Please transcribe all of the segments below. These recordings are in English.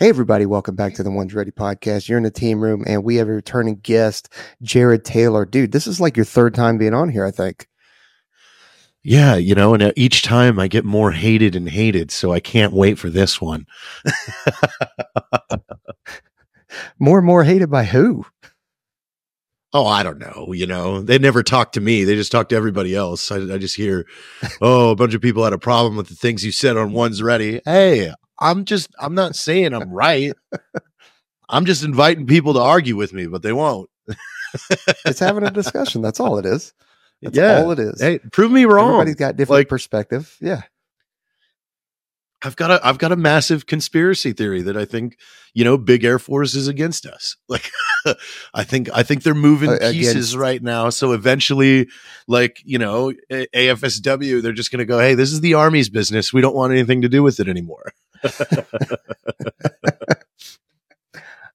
Hey, everybody, welcome back to the Ones Ready podcast. You're in the team room, and we have a returning guest, Jarred Taylor. Dude, this is like your third time being on here, I think. Yeah, you know, and uh, each time I get more hated and hated, so I can't wait for this one. more and more hated by who? Oh, I don't know. You know, they never talk to me. They just talk to everybody else. I, I just hear, oh, a bunch of people had a problem with the things you said on Ones Ready. Hey, I'm just, I'm not saying I'm right. I'm just inviting people to argue with me, but they won't. it's having a discussion. That's all it is. That's yeah. all it is. Hey, prove me wrong. Everybody's got different like, perspective. Yeah. I've got a I've got a massive conspiracy theory that I think you know big Air Force is against us. Like I think I think they're moving uh, pieces right now. So eventually, like you know AFSW, they're just going to go, hey, this is the Army's business. We don't want anything to do with it anymore.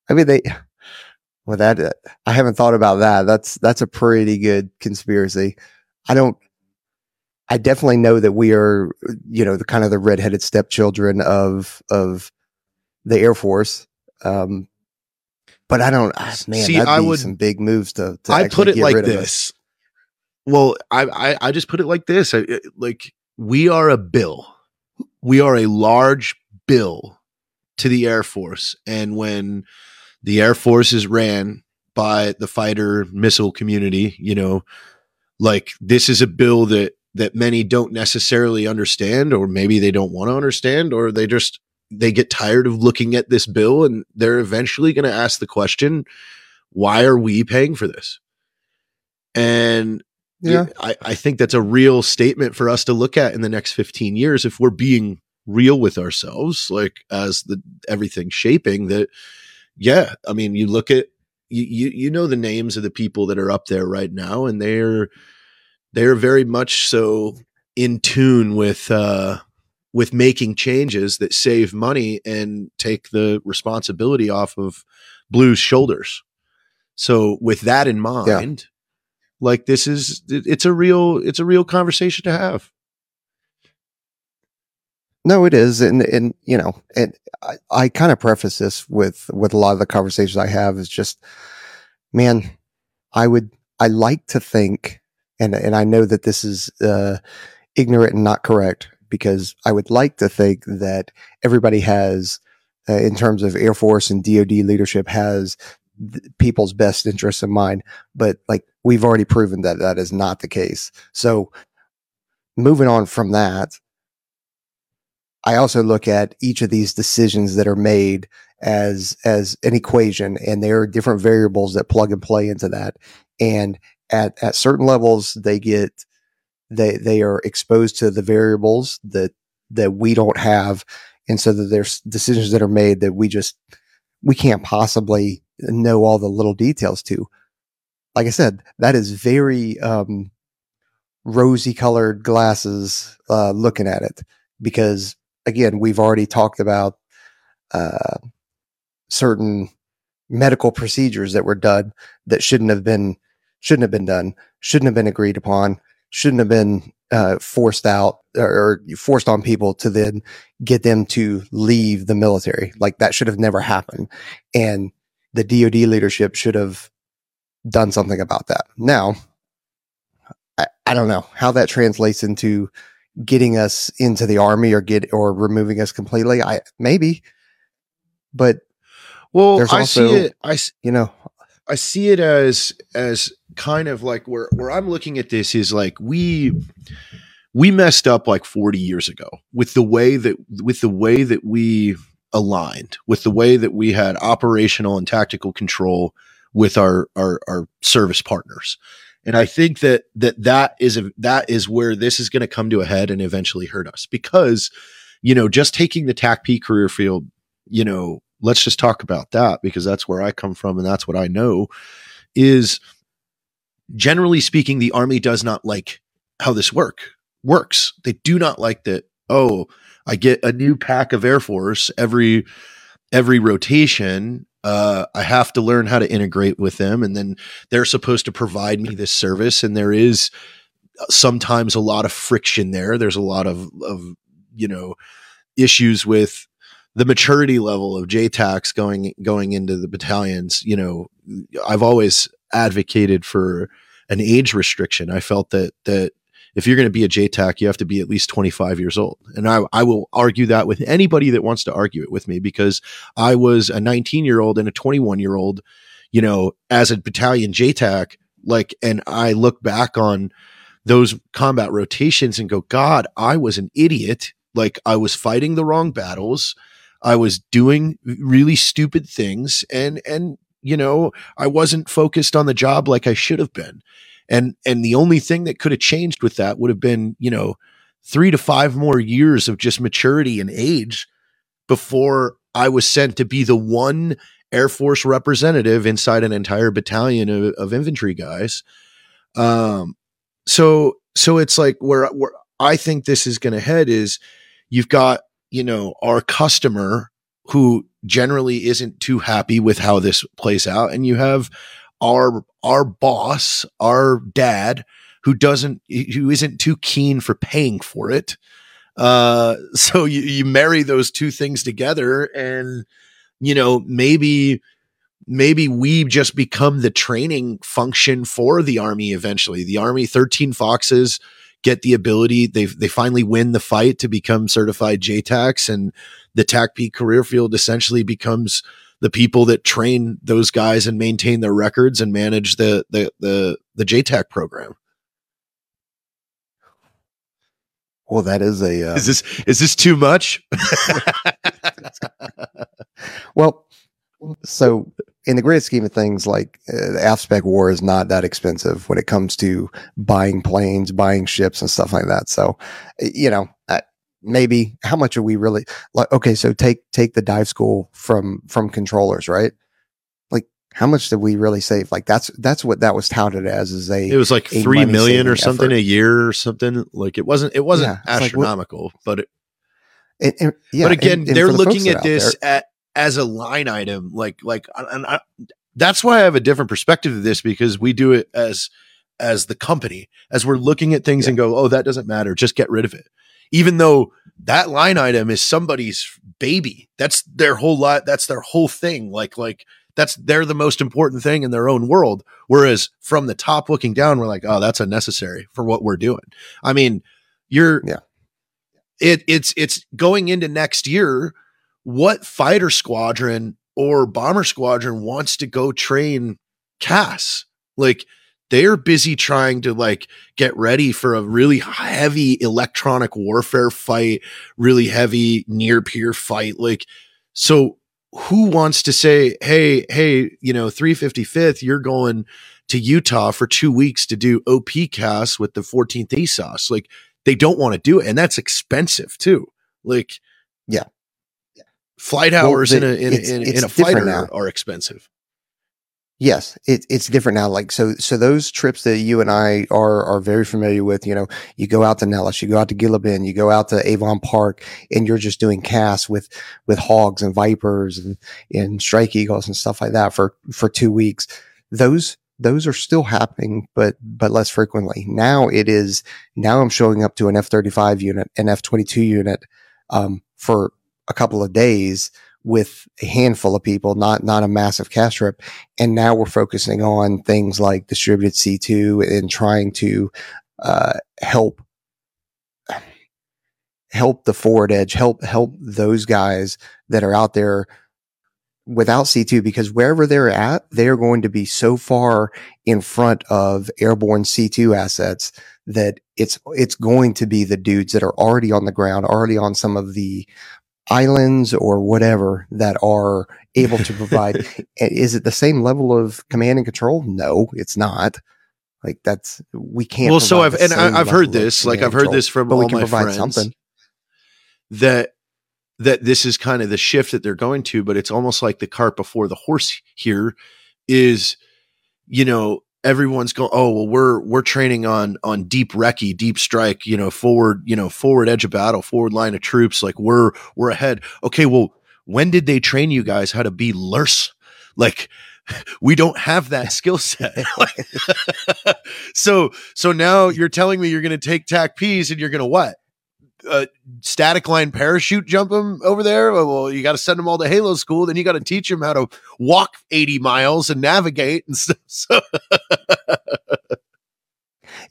I mean, they. Well, that uh, I haven't thought about that. That's that's a pretty good conspiracy. I don't. I definitely know that we are, you know, the kind of the redheaded stepchildren of of the Air Force. Um, but I don't. Ah, man, See, I would some big moves to. to I put it like this. Well, I, I I just put it like this. I, like we are a bill. We are a large bill to the Air Force. And when the Air Force is ran by the fighter missile community, you know, like this is a bill that that many don't necessarily understand or maybe they don't want to understand or they just they get tired of looking at this bill and they're eventually going to ask the question why are we paying for this and yeah I, I think that's a real statement for us to look at in the next 15 years if we're being real with ourselves, like as the everything shaping that. Yeah, I mean, you look at you, you you know the names of the people that are up there right now, and they're they're very much so in tune with uh with making changes that save money and take the responsibility off of Blue's shoulders. So with that in mind, yeah. like this is it's a real it's a real conversation to have. No, it is, and and you know, and I, I kind of preface this with with a lot of the conversations I have is just, man, I would I like to think, and and I know that this is uh, ignorant and not correct because I would like to think that everybody has, uh, in terms of Air Force and DoD leadership, has people's best interests in mind, but like we've already proven that that is not the case. So, moving on from that I also look at each of these decisions that are made as as an equation and there are different variables that plug and play into that. And at at certain levels they get they they are exposed to the variables that that we don't have. And so that there's decisions that are made that we just we can't possibly know all the little details to. Like i said that is very um rosy colored glasses uh looking at it. Because again, we've already talked about uh, certain medical procedures that were done that shouldn't have been shouldn't have been done, shouldn't have been agreed upon, shouldn't have been uh, forced out or, or, forced on people to then get them to leave the military. Like that should have never happened, and the DoD leadership should have done something about that. Now, I don't know how that translates into getting us into the army or get or removing us completely. I maybe, but well, there's also, I see it. I you know, I see it as as kind of like where where I'm looking at this is like we we messed up like 40 years ago with the way that with the way that we aligned with the way that we had operational and tactical control with our our, our service partners and I think that that that is a, that is where this is going to come to a head and eventually hurt us because, you know, just taking the TACP career field, you know, let's just talk about that because that's where I come from and that's what I know is generally speaking, the army does not like how this work works. They do not like that. Oh, I get a new pack of Air Force every every rotation uh, I have to learn how to integrate with them, and then they're supposed to provide me this service. And there is sometimes a lot of friction there. There's a lot of, of you know issues with the maturity level of JTACs going going into the battalions, you know, I've always advocated for an age restriction. I felt that that if you're going to be a JTAC, you have to be at least 25 years old. And I, I will argue that with anybody that wants to argue it with me because I was a 19 year old and a 21 year old, you know, as a battalion JTAC, like, and I look back on those combat rotations and go, God, I was an idiot. Like I was fighting the wrong battles. I was doing really stupid things and, and, you know, I wasn't focused on the job like I should have been. And, and the only thing that could have changed with that would have been, you know, three to five more years of just maturity and age before I was sent to be the one Air Force representative inside an entire battalion of, of infantry guys. Um, so so it's like where where I think this is going to head is you've got you know our customer who generally isn't too happy with how this plays out, and you have our our boss, our dad, who doesn't who isn't too keen for paying for it. Uh, so you you marry those two things together, and you know maybe maybe we just become the training function for the army eventually. The army 13 foxes get the ability they they finally win the fight to become certified JTACs and the TACP career field essentially becomes the people that train those guys and maintain their records and manage the the the the JTAC program. Well, that is a uh, is this is this too much? well, so in the great scheme of things, like uh, the AFSPECWAR is not that expensive when it comes to buying planes, buying ships, and stuff like that. So, you know, maybe how much are we really like? Okay, so take take the dive school from from controllers, right? Like, how much did we really save? Like, that's that's what that was touted as is a. It was like three million or something effort. a year or something. Like it wasn't it wasn't yeah, astronomical, like, but. It, and, and, yeah, but again, and, they're the looking at this at as a line item like like and I, that's why I have a different perspective of this because we do it as as the company as we're looking at things yeah. and go oh that doesn't matter just get rid of it even though that line item is somebody's baby that's their whole lot that's their whole thing. Like like that's they're the most important thing in their own world. Whereas from the top looking down we're like oh that's unnecessary for what we're doing. I mean you're yeah. it it's it's going into next year what fighter squadron or bomber squadron wants to go train CAS? Like they're busy trying to like get ready for a really heavy electronic warfare fight, really heavy near peer fight. Like, so who wants to say, Hey, hey, you know, 355th, you're going to Utah for two weeks to do OP CAS with the 14th ASOS. Like they don't want to do it. And that's expensive too. Like, yeah, flight hours well, in a in, in, a fighter are expensive. Yes, it, it's different now. Like so, so those trips that you and I are are very familiar with. You know, you go out to Nellis, you go out to Gila Bend, you go out to Avon Park, and you're just doing casts with with hogs and vipers and, and strike eagles and stuff like that for for two weeks. Those those are still happening, but but less frequently. Now it is. Now I'm showing up to an F thirty five unit, an F twenty two unit, um, for a couple of days with a handful of people, not, not a massive CAS trip. And now we're focusing on things like distributed C2 and trying to, uh, help, help the forward edge, help, help those guys that are out there without C2 because wherever they're at, they're going to be so far in front of airborne C2 assets that it's, it's going to be the dudes that are already on the ground, already on some of the islands or whatever that are able to provide. is it the same level of command and control? No, it's not. Like that's we can't. Well, so I've and I, have heard this. Like I've heard this from all my friends. Something. That that this is kind of the shift that they're going to, but it's almost like the cart before the horse. Here is, you know, everyone's going, oh, well, we're, we're training on, on deep recce, deep strike, you know, forward, you know, forward edge of battle, forward line of troops. Like we're, we're ahead. Okay. Well, when did they train you guys how to be LURS? Like, we don't have that skill set. so, so now you're telling me you're going to take TACPs and you're going to what? Uh, static line parachute jump them over there. Well, you got to send them all to Halo school. Then you got to teach them how to walk 80 miles and navigate and stuff. So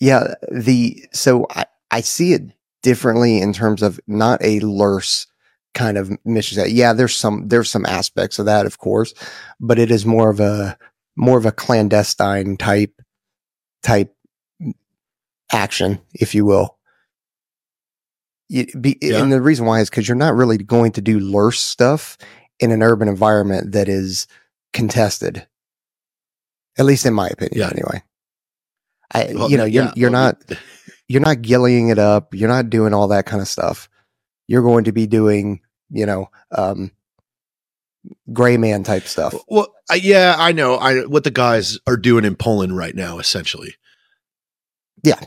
Yeah, the so I, I see it differently in terms of not a LERS kind of mission set. Yeah, there's some there's some aspects of that, of course, but it is more of a more of a clandestine type type action, if you will. It be, Yeah. And the reason why is because you're not really going to do LERS stuff in an urban environment that is contested. At least in my opinion, Yeah. anyway. I, Well, you know, you're yeah, you're well, not you're not gillying it up. You're not doing all that kind of stuff. You're going to be doing, you know, um, gray man type stuff. Well, I, yeah, I know. I what the guys are doing in Poland right now, essentially. Yeah.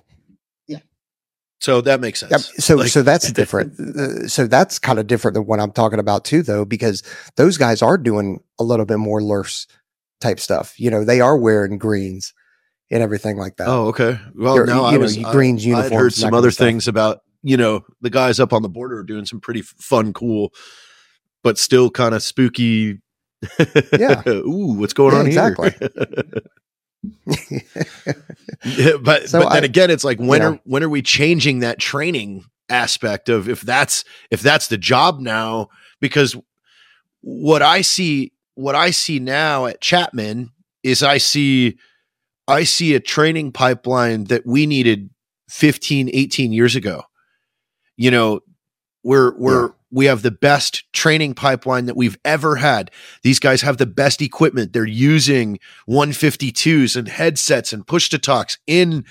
So that makes sense. Yep. So, Like- so that's different. Uh, so that's kind of different than what I'm talking about too, though, because those guys are doing a little bit more LERS type stuff. You know, they are wearing greens and everything like that. Oh, okay. Well, They're, no, you I know, was you- I- greens I heard some other things about you know the guys up on the border are doing some pretty fun, cool, but still kind of spooky. Yeah. Ooh, what's going Yeah, on exactly. here? Yeah, but So but then I- again, it's like when you are when are we changing that training aspect of if that's if that's the job now? Because what I see what I see now at Chapman is I see I see a training pipeline that we needed 15 18 years ago. You know, we're we're Yeah. We have the best training pipeline that we've ever had. These guys have the best equipment. They're using 152s and headsets and push to talks in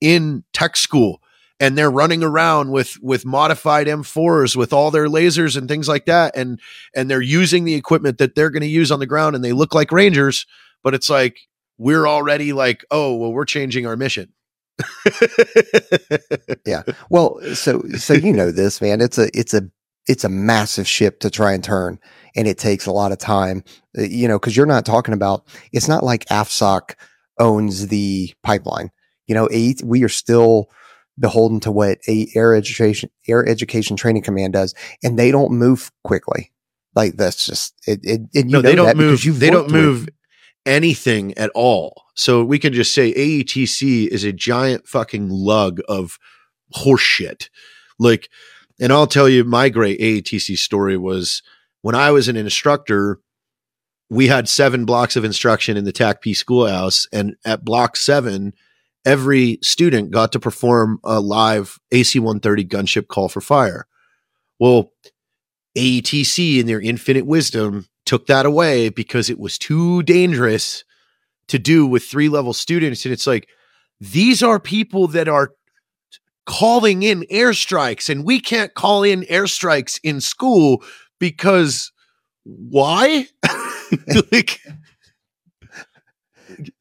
in tech school and they're running around with with modified M4s with all their lasers and things like that and and they're using the equipment that they're going to use on the ground and they look like rangers but it's like we're already like oh well we're changing our mission yeah Well, so so you know this, man. It's a it's a it's a massive ship to try and turn, and it takes a lot of time. uh, You know, because you're not talking about. It's not like AFSOC owns the pipeline. You know, A- we are still beholden to what a air education air education training command does, and they don't move quickly. Like that's just it. it and you no know they don't move they don't move anything at all so we can just say aetc is a giant fucking lug of horseshit. like and i'll tell you my great aetc story was when i was an instructor we had seven blocks of instruction in the TACP schoolhouse and at block seven every student got to perform a live ac-130 gunship call for fire well AETC in their infinite wisdom took that away because it was too dangerous to do with three level students. And it's like, these are people that are calling in airstrikes, and we can't call in airstrikes in school because why? like,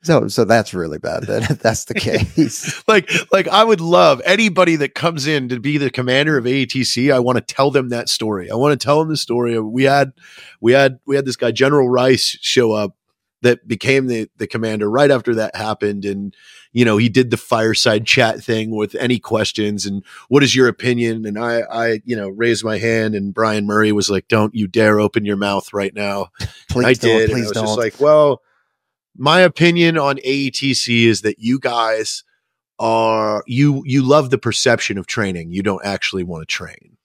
So so that's really bad. Then if that's the case. like like I would love anybody that comes in to be the commander of AETC. I want to tell them that story. I want to tell them the story. of We had we had we had this guy General Rice show up that became the the commander right after that happened and you know he did the fireside chat thing with any questions and what is your opinion and I I you know raised my hand and Brian Murray was like don't you dare open your mouth right now Please I did. and I was don't. just like, well, my opinion on AETC is that you guys are you you love the perception of training. You don't actually want to train.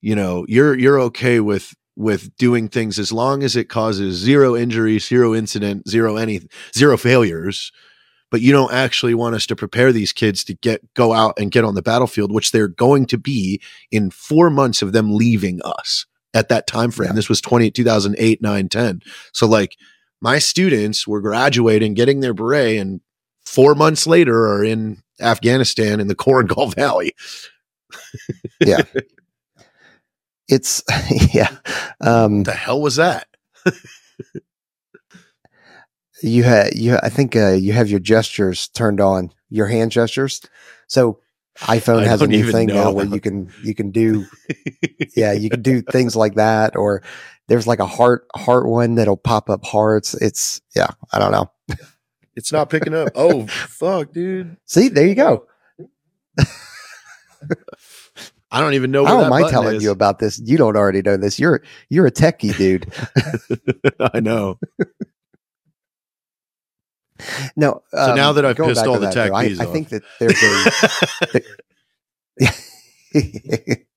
You know, you're you're okay with with doing things as long as it causes zero injury, zero incident, zero any zero failures. But you don't actually want us to prepare these kids to get go out and get on the battlefield, which they're going to be in four months of them leaving us at that time frame. Yeah. This was 20, 2008, 9, 10. So like my students were graduating, getting their beret, and four months later are in Afghanistan in the Korengal Valley. it's yeah. Um, the hell was that? you had you. I think uh, you have your gestures turned on. Your hand gestures. So iPhone I has a new thing now where you can you can do yeah you can do things like that or there's like a heart heart one that'll pop up hearts. It's yeah I don't know. It's not picking up. Oh fuck, dude. See there you go. I don't even know. How am I telling is. you about this? You don't already know this. You're you're a techie dude. I know. No. So now um, that I've pissed all the that, tech though, I, I think that there's a.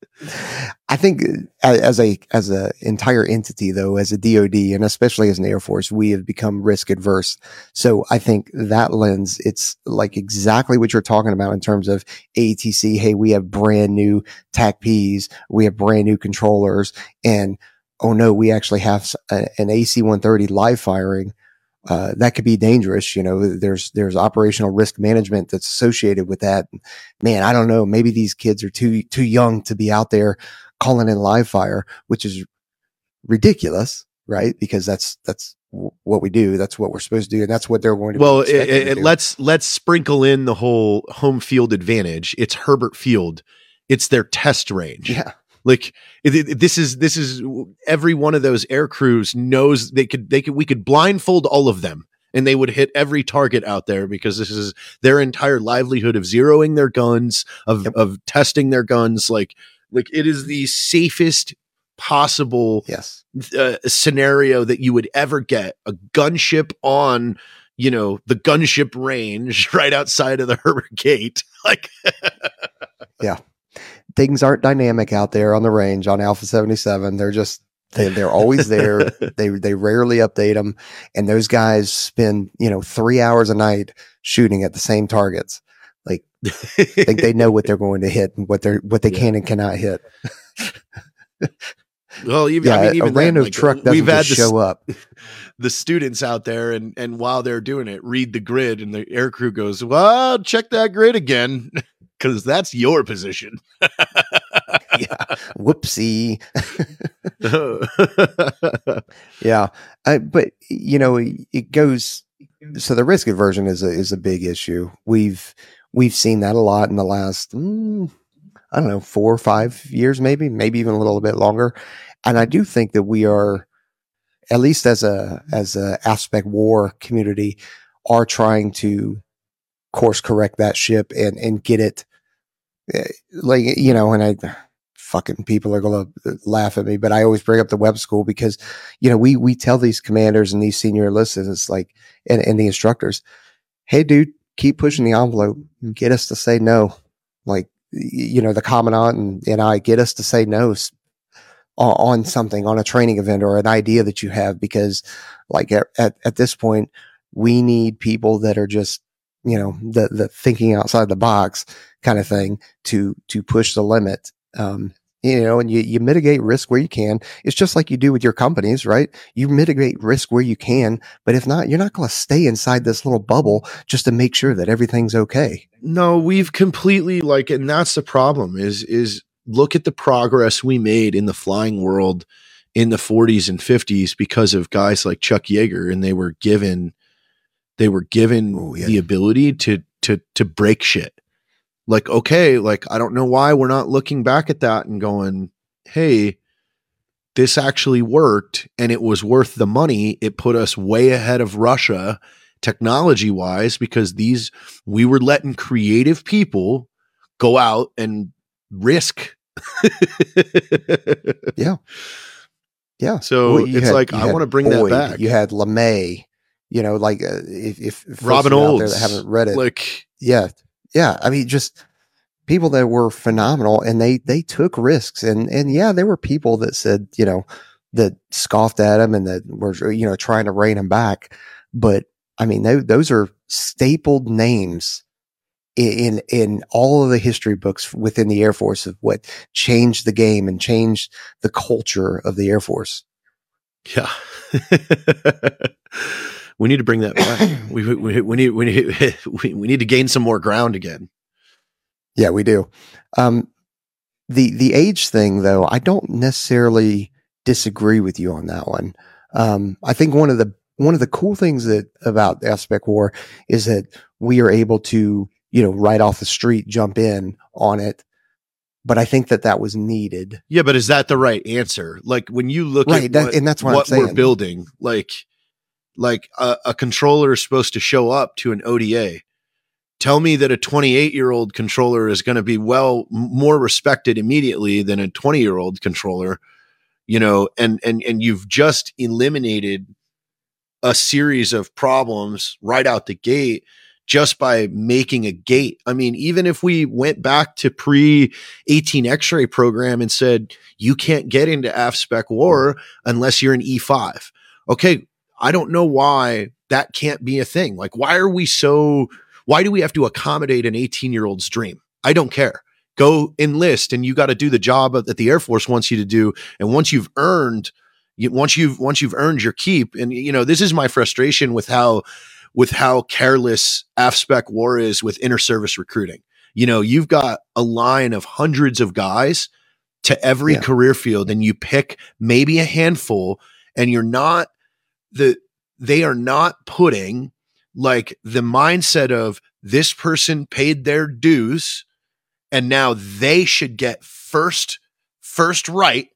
I think uh, as a as a entire entity though, as a DoD and especially as an Air Force, we have become risk adverse. So I think that lens, it's like exactly what you're talking about in terms of ATC. Hey, we have brand new TACPs, we have brand new controllers, and oh no, we actually have an AC-130 live firing. Uh, that could be dangerous. You know, there's, there's operational risk management that's associated with that. Man, I don't know. Maybe these kids are too, too young to be out there calling in live fire, which is ridiculous, right? Because that's, that's what we do. That's what we're supposed to do. And that's what they're going to well, it, it, to let's let's sprinkle in the whole home field advantage. It's Hurlburt Field. It's their test range. yeah. Like it, it- this is this is every one of those air crews knows they could they could we could blindfold all of them and they would hit every target out there because this is their entire livelihood of zeroing their guns of Yep. of testing their guns like like it is the safest possible Yes. uh, scenario that you would ever get a gunship on you know the gunship range right outside of the Hurlburt gate like Things aren't dynamic out there on the range on Alpha 77. They're just, they, they're always there. they, they rarely update them. And those guys spend, you know, three hours a night shooting at the same targets. I think they know what they're going to hit and what they're, what they Yeah. can and cannot hit. well even, Yeah. I mean, even a then, random like, truck doesn't we've had this, show up. the students out there and and while they're doing it read the grid and the air crew goes well check that grid again because that's your position Whoopsie. Yeah. Uh, but you know, it goes, so the risk aversion is a, is a big issue. We've, we've seen that a lot in the last, mm, I don't know, four or five years, maybe, maybe even a little bit longer. And I do think that we are, at least as a, as a AFSPECWAR community are trying to course correct that ship and, and get it like, you know, and I, fucking people are going to laugh at me, but I always bring up the web school because you know, we we tell these commanders and these senior enlisted, it's like, and, and the instructors, hey, dude, keep pushing the envelope, get us to say no. Like, you know, the commandant and, and I get us to say no on, on something, on a training event or an idea that you have, because like at, at, at this point, we need people that are just, you know, the, the thinking outside the box kind of thing to, to push the limit. Um, you know, and you, you mitigate risk where you can. It's just like you do with your companies, right? You mitigate risk where you can, but if not, you're not going to stay inside this little bubble just to make sure that everything's okay. no we've completely like and that's the problem is is look at the progress we made in the flying world in the 40s and 50s because of guys like Chuck Yeager and they were given they were given Oh, yeah. the ability to to to break shit like okay like i don't know why we're not looking back at that and going hey this actually worked and it was worth the money it put us way ahead of russia technology wise because these we were letting creative people go out and risk Yeah. Yeah. so Well, it's had- like i want to bring that back You had LeMay, you know, like uh, if, if, if folks robin are out there olds that haven't read it, like yeah, yeah. I mean, just people that were phenomenal and they, they took risks and, and yeah, there were people that said, you know, that scoffed at him and that were, you know, trying to rein him back. But I mean, tho- those are stapled names in, in all of the history books within the Air Force of what changed the game and changed the culture of the Air Force. Yeah. we need to bring that back. we, we, we need we need we, need to gain some more ground again. Yeah, we do. Um, the the age thing, though, I don't necessarily disagree with you on that one. Um, I think one of the one of the cool things that about AFSPECWAR is that we are able to, you know, right off the street jump in on it. But I think that that was needed. Yeah, but is that the right answer? Like when you look Right, at that- what, and that's what I'm what we're building, like like a, a controller is supposed to show up to an ODA tell me that a 28 year old controller is going to be well more respected immediately than a 20 year old controller you know and and and you've just eliminated a series of problems right out the gate just by making a gate. I mean, even if we went back to pre 18 X-ray program and said you can't get into AFSPECWAR unless you're an E5. Okay, I don't know why that can't be a thing. Like, why are we so? Why do we have to accommodate an 18 year old's dream? I don't care. Go enlist, and you got to do the job that the Air Force wants you to do. And once you've earned, once you've once you've earned your keep, and you know, this is my frustration with how with how careless AFSPECWAR is with inter service recruiting. You know, you've got a line of hundreds of guys to every yeah. career field, and you pick maybe a handful, and you're not the they are not putting like the mindset of this person paid their dues and now they should get first first right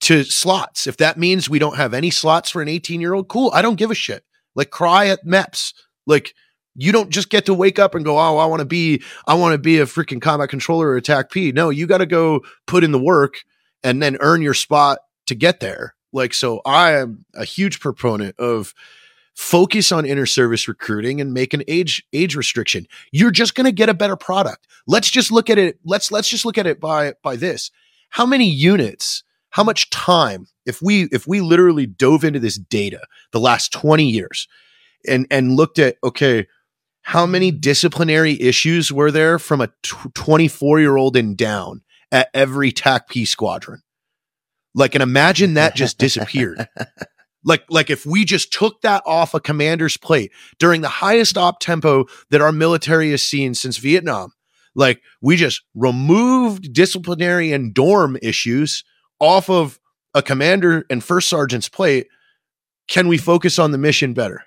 to slots. If that means we don't have any slots for an 18 year old, cool. I don't give a shit. Like cry at MEPS. Like you don't just get to wake up and go, oh, I want to be, I want to be a freaking combat controller or a TACP. No, you got to go put in the work and then earn your spot to get there. Like, so I am a huge proponent of focus on inter service recruiting and make an age age restriction. You're just going to get a better product. Let's just look at it. Let's let's just look at it by by this. How many units? How much time? If we if we literally dove into this data the last 20 years and and looked at okay, how many disciplinary issues were there from a 24 year old and down at every TACP squadron? Like, and imagine that just disappeared. like, like if we just took that off a commander's plate during the highest op tempo that our military has seen since Vietnam, like we just removed disciplinary and dorm issues off of a commander and first sergeant's plate, can we focus on the mission better?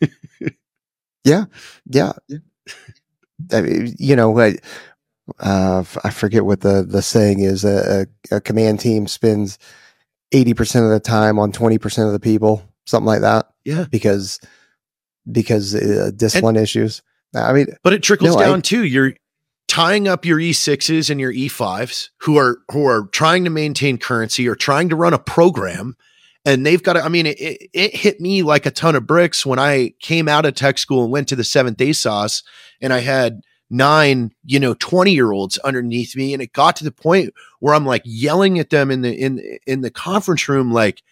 yeah, yeah. I mean, you know, I, uh, I forget what the the saying is. A, a, a command team spends eighty percent of the time on twenty percent of the people, something like that. Yeah, because because uh, discipline and, issues. I mean, but it trickles no, down I, too. You're tying up your E6s and your E5s who are who are trying to maintain currency or trying to run a program and they've got to, I mean, it, it, it, hit me like a ton of bricks when I came out of tech school and went to the seventh ASOS and I had nine, you know, 20 year olds underneath me. And it got to the point where I'm like yelling at them in the, in, in the conference room, like,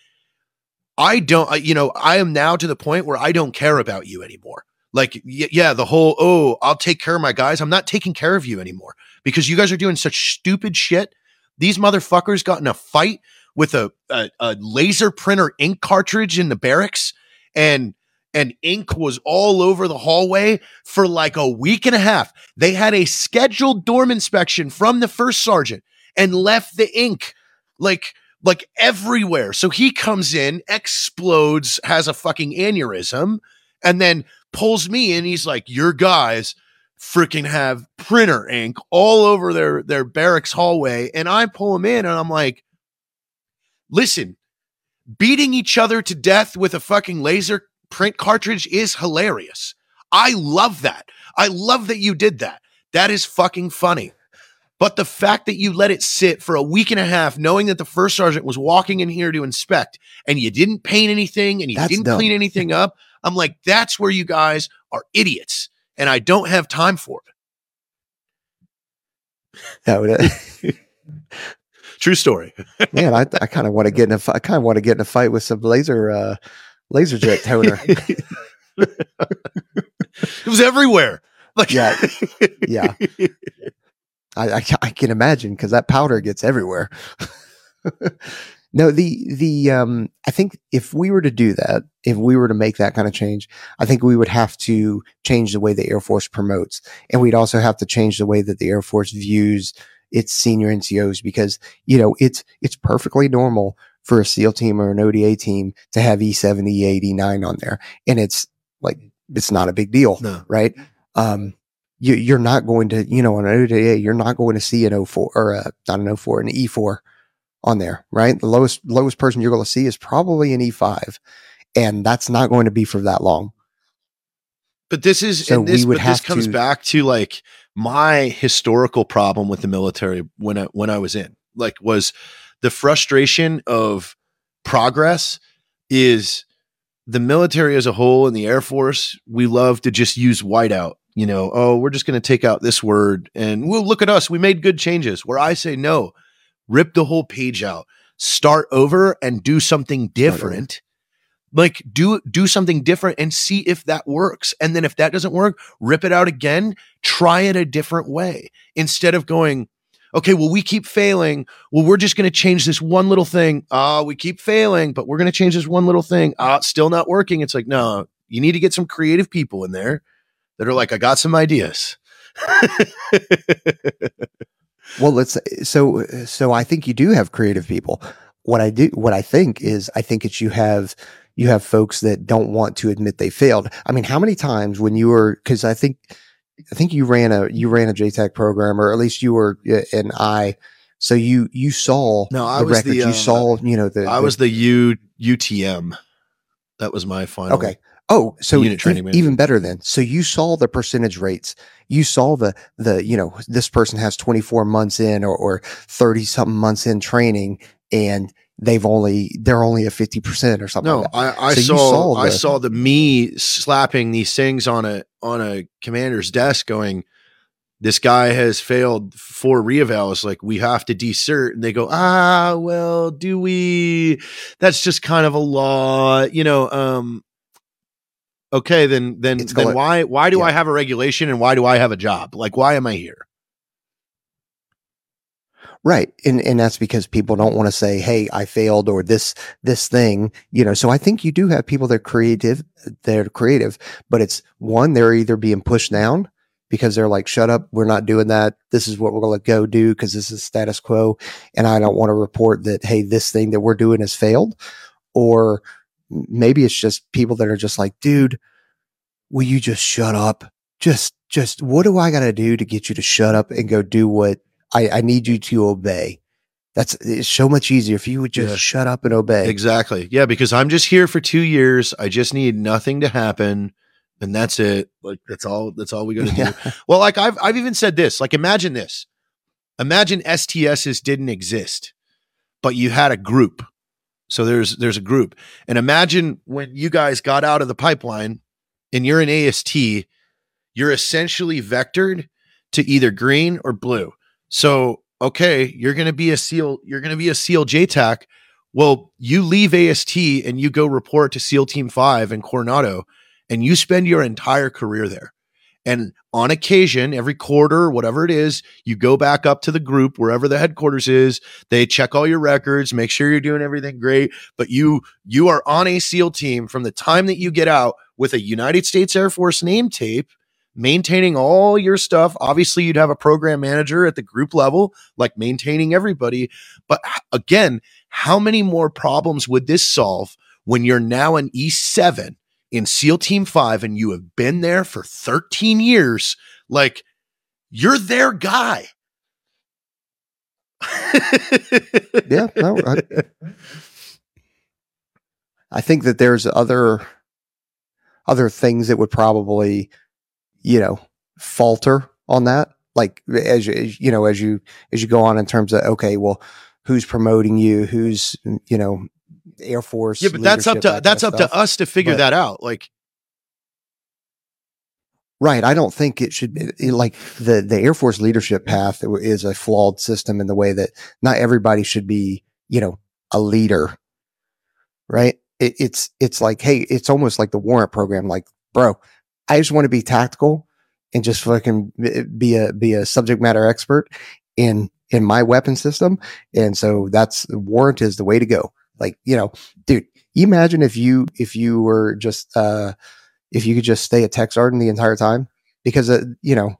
I don't, you know, I am now to the point where I don't care about you anymore. Like, yeah, the whole, oh, I'll take care of my guys. I'm not taking care of you anymore because you guys are doing such stupid shit. These motherfuckers got in a fight with a, a, a laser printer ink cartridge in the barracks and and ink was all over the hallway for like a week and a half. They had a scheduled dorm inspection from the first sergeant and left the ink like like everywhere. So he comes in, explodes, has a fucking aneurysm, and then pulls me in. He's like, "Your guys freaking have printer ink all over their their barracks hallway." And I pull him in, and I'm like, "Listen, beating each other to death with a fucking laser print cartridge is hilarious. I love that. I love that you did that. That is fucking funny. But the fact that you let it sit for a week and a half, knowing that the first sergeant was walking in here to inspect and you didn't paint anything and you that's didn't dumb. clean anything up, I'm like, that's where you guys are idiots. And I don't have time for it. That would. True story. Man, I, I kind of want to get in a. I kind of want to get in a fight with some laser uh, LaserJet toner. it was everywhere. Like yeah, yeah. I, I, I can imagine because that powder gets everywhere. no, the the um, I think if we were to do that, if we were to make that kind of change, I think we would have to change the way the Air Force promotes, and we'd also have to change the way that the Air Force views its senior NCOs because you know it's it's perfectly normal for a SEAL team or an ODA team to have E70, E89 on there. And it's like, it's not a big deal. No. Right. Um, you, are not going to, you know, on an ODA, you're not going to see an 04 or a, not an 04, an E4 on there, right? The lowest, lowest person you're going to see is probably an E5. And that's not going to be for that long. But this is So and this, but this comes to- back to like my historical problem with the military when I when I was in like was the frustration of progress is the military as a whole and the Air Force, we love to just use whiteout. You know, oh, we're just going to take out this word and well, look at us. We made good changes. Where I say, no, rip the whole page out, start over and do something different. Like do do something different and see if that works. And then if that doesn't work, rip it out again, try it a different way. Instead of going, okay, well, we keep failing. Well, we're just going to change this one little thing. Ah, we keep failing, but we're going to change this one little thing. Ah, still not working. It's like, no, you need to get some creative people in there that are like, I got some ideas. Well, let's so so I think you do have creative people. What I do what I think is I think it's you have you have folks that don't want to admit they failed. I mean, how many times when you were cuz I think I think you ran a you ran a JTAC program or at least you were an I so you you saw No, I the was records the, you uh, saw, you know, the I the- was the U UTM. That was my final. Okay. Oh, so Unit training manager. even better then. So you saw the percentage rates. You saw the the you know this person has 24 months in or or 30 something months in training and they've only they're only at 50% or something No, like that. I, I So saw, saw I the- saw the me slapping these things on a on a commander's desk, going, "This guy has failed four reevals. Like we have to desert." And they go, "Ah, well, do we? That's just kind of a law, you know." Um, okay, then then It's then called- why why do yeah. I have a regulation and why do I have a job? Like why am I here? Right. And and that's because people don't want to say, "Hey, I failed," or this this thing, you know. So I think you do have people that are creative, they're creative, but it's one they're either being pushed down because they're like, "Shut up, we're not doing that. This is what we're going to go do because this is status quo, and I don't want to report that hey, this thing that we're doing has failed." Or maybe it's just people that are just like, "Dude, will you just shut up? Just just what do I got to do to get you to shut up and go do what I, I need you to obey. That's it's so much easier if you would just Yeah. shut up and obey. Exactly. Yeah, because I'm just here for two years. I just need nothing to happen, and that's it. Like that's all. That's all we got to do. Yeah. Well, like I've I've even said this. Like imagine this. Imagine STSs didn't exist, but you had a group. So there's there's a group. And imagine when you guys got out of the pipeline and you're an AST, you're essentially vectored to either green or blue. So okay, you're gonna be a SEAL, you're gonna be a SEAL JTAC. Well, you leave AST and you go report to SEAL Team 5 in Coronado and you spend your entire career there. And on occasion, every quarter, whatever it is, you go back up to the group wherever the headquarters is. They check all your records, make sure you're doing everything great. But you you are on a SEAL team from the time that you get out with a United States Air Force name tape, maintaining all your stuff. Obviously, you'd have a program manager at the group level, like maintaining everybody. But again, how many more problems would this solve when you're now an E7 in SEAL Team 5 and you have been there for 13 years? Like, you're their guy. Yeah, no, I- I think that there's other other things that would probably, you know, falter on that. Like as you, you know, as you as you go on in terms of okay, well, who's promoting you? Who's you know, Air Force? yeah, but that's up to that that's up stuff. to us to figure But- that out. Like, Right. I don't think it should be like the, the Air Force leadership path is a flawed system in the way that not everybody should be, you know, a leader. Right. It, it's, it's like, Hey, it's almost like the warrant program. Like, bro, I just want to be tactical and just fucking be a, be a subject matter expert in, in my weapon system. And so that's warrant is the way to go. Like, you know, dude, imagine if you, if you were just, uh, if you could just stay at Tech Sergeant the entire time, because uh, you know,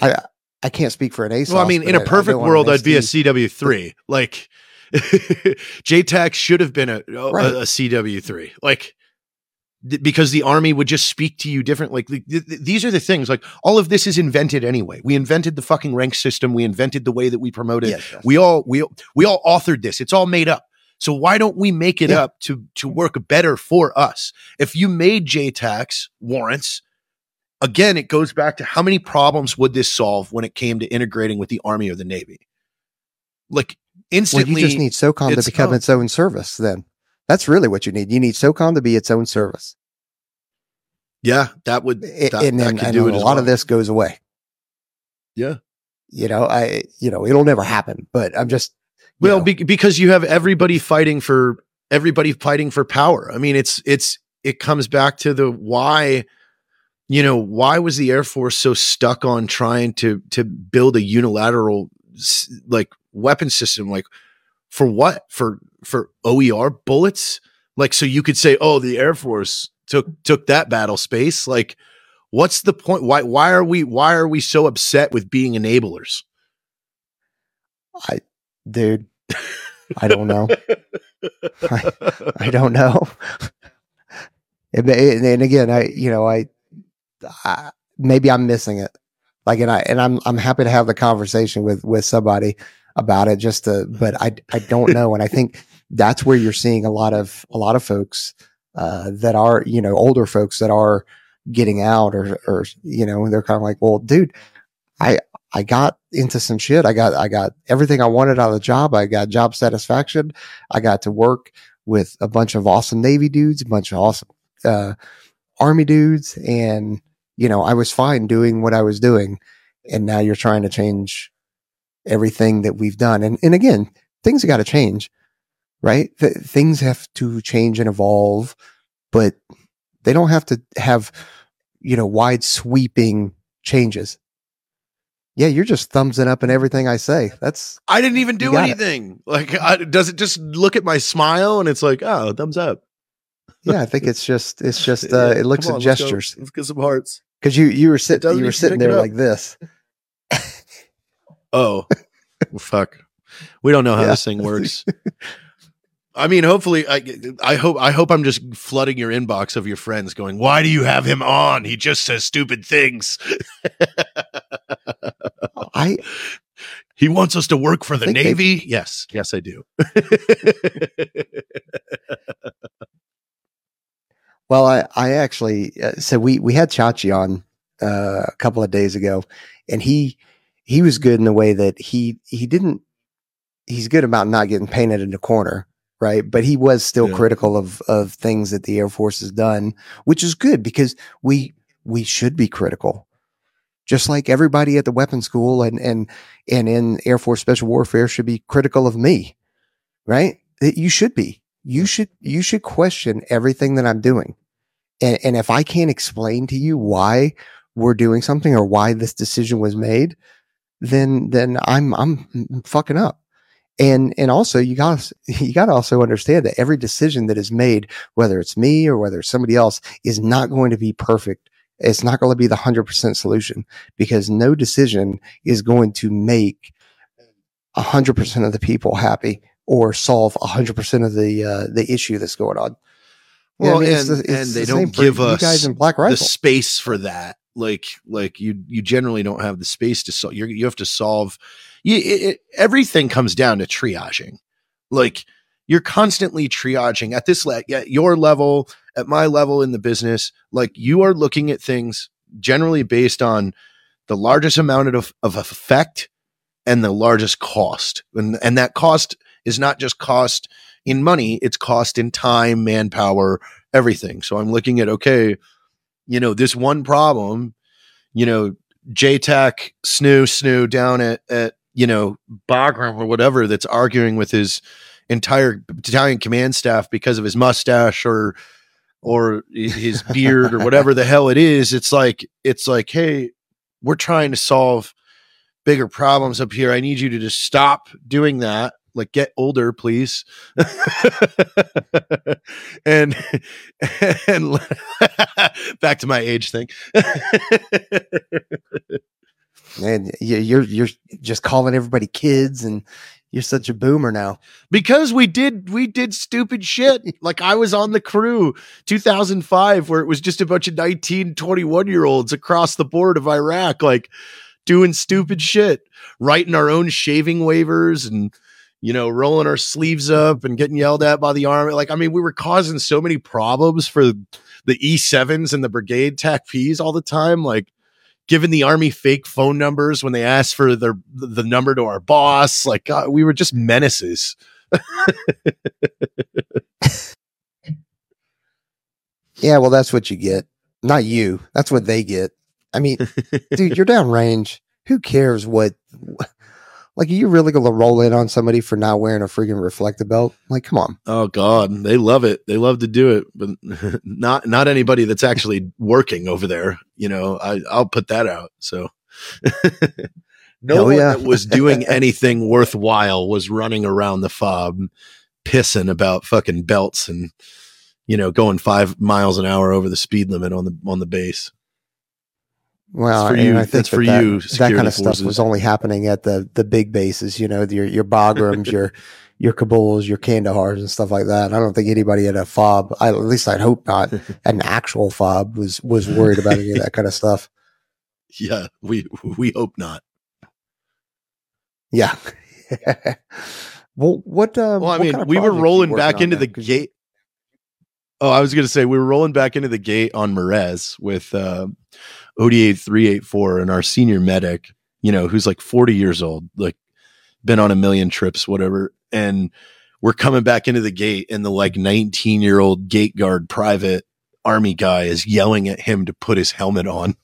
I I can't speak for an ASOS. well, I mean, in a perfect world, I'd be a CW3. Like, JTAC should have been a, a, Right. a CW3. Like, th- because the army would just speak to you different. Like, th- th- these are the things. Like, all of this is invented anyway. We invented the fucking rank system. We invented the way that we promoted. Yes, yes. We all we we all authored this. It's all made up. So why don't we make it Yeah. up to to work better for us? If you made JTACs warrants, again, it goes back to how many problems would this solve when it came to integrating with the Army or the Navy? Like instantly, well, you just need SOCOM to become done. its own service. Then that's really what you need. You need SOCOM to be its own service, yeah, that would A- that, and that then could and do then it a lot of this goes away. Yeah. You know, I you know it'll never happen, but I'm just Well, be- because you have everybody fighting for everybody fighting for power. I mean, it's it's it comes back to the why. You know, why was the Air Force so stuck on trying to to build a unilateral like weapon system? Like for what? For for OER bullets? Like so you could say, oh, the Air Force took took that battle space. Like, what's the point? Why why are we why are we so upset with being enablers? I dude, I don't know. I don't know. and, and and again, I you know I, I maybe I'm missing it. Like and I and I'm I'm happy to have the conversation with with somebody about it just to but I I don't know. And I think that's where you're seeing a lot of a lot of folks uh that are you know older folks that are getting out or or you know they're kind of like well dude I I got into some shit. I got I got everything I wanted out of the job. I got job satisfaction. I got to work with a bunch of awesome Navy dudes a bunch of awesome uh Army dudes. And you know I was fine doing what I was doing. And now you're trying to change everything that we've done. And, and again, things have got to change, right? Th- things have to change and evolve, but they don't have to have, you know, wide sweeping changes. Yeah, you're just thumbsing up in everything I say. That's I didn't even do got it. anything. Like, I, does it just look at my smile and it's like, oh, thumbs up? yeah. I think it's just it's just uh, it looks Come at on, let's go. gestures Let's get some hearts. because you you were sitting you were sitting there like this. Oh, well, fuck. We don't know how Yeah. this thing works. I mean, hopefully, I, I hope, I hope I'm just flooding your inbox of your friends going, "Why do you have him on? He just says stupid things. I He wants us to work for the think they- Navy." yes, yes, I do. Well, I, I actually, uh, so we, we had Chachi on uh, a couple of days ago and he, he was good in the way that he, he didn't, he's good about not getting painted in the corner. Right. But he was still Yeah. critical of, of things that the Air Force has done, which is good because we, we should be critical. Just like everybody at the weapons school and, and, and in Air Force Special Warfare should be critical of me. Right. That You should be. You should, you should question everything that I'm doing. And, and if I can't explain to you why we're doing something or why this decision was made, then then I'm I'm fucking up. And and also you got you got to also understand that every decision that is made, whether it's me or whether it's somebody else, is not going to be perfect. It's not going to be the hundred percent solution because no decision is going to make hundred percent of the people happy or solve hundred percent of the uh, the issue that's going on. Well, what I mean? It's and, the- it's and they same don't give you us guys in Black the space for that. Like, like you, you generally don't have the space to solve. You have to solve. You, it, it, everything comes down to triaging. Like, you're constantly triaging at this, at your level, at my level in the business. Like, you are looking at things generally based on the largest amount of, of effect and the largest cost, and and that cost is not just cost in money; it's cost in time, manpower, everything. So I'm looking at okay, you know, this one problem, you know, JTAC snoo snoo down at at you know Bagram or whatever that's arguing with his entire battalion command staff because of his mustache or or his beard or whatever the hell it is. It's like it's like, hey, we're trying to solve bigger problems up here. I need you to just stop doing that. Like get older, please. and and back to my age thing. You- you're you're just calling everybody kids, and you're such a boomer now. because we did we did stupid shit like i was on the crew 2005 where it was just a bunch of 19 21 year olds across the board of iraq like doing stupid shit writing our own shaving waivers and you know, rolling our sleeves up and getting yelled at by the army. Like, I mean, we were causing so many problems for the E7s and the brigade TACPs all the time. Like, giving the army fake phone numbers when they asked for their the number to our boss. Like, God, we were just menaces. yeah, well, that's what you get. Not you. That's what they get. I mean, dude, you're downrange. Who cares what like, are you really going to roll in on somebody for not wearing a freaking reflective belt? Like, come on. Oh God, they love it. They love to do it, but not not anybody that's actually working over there. You know, I I'll put that out. So. no Hell one yeah. that was doing anything worthwhile was running around the fob pissing about fucking belts and you know going five miles an hour over the speed limit on the on the base well, for you, I think for that, you. That, that kind of forces. stuff was only happening at the the big bases. You know, your your Bagrams, your your Kabuls, your Kandahars, and stuff like that. I don't think anybody at a fob, I, at least I'd hope not, an actual fob was was worried about any of that kind of stuff. Yeah, we we hope not. Yeah. well, what? Uh, well, I mean, kind of we were rolling back into the gate. Oh, I was going to say we were rolling back into the gate on Merez with uh, ODA 384 and our senior medic, you know, who's like 40 years old, like been on a million trips, whatever. And we're coming back into the gate and the like 19 year old gate guard private army guy is yelling at him to put his helmet on.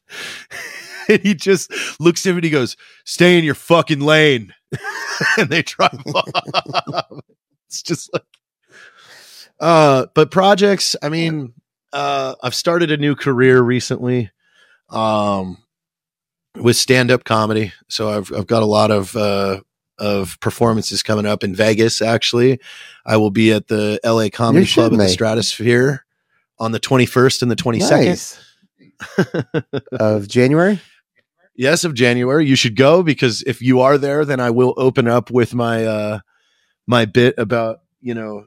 and he just looks at him and he goes, stay in your fucking lane. and they drive off. it's just like, uh, but projects, I mean, uh, I've started a new career recently um, with stand up comedy. So I've I've got a lot of uh, of performances coming up in Vegas. Actually, I will be at the LA Comedy Club at the Stratosphere on the 21st and the 22nd nice. of January. Yes, of January. You should go because if you are there, then I will open up with my uh my bit about you know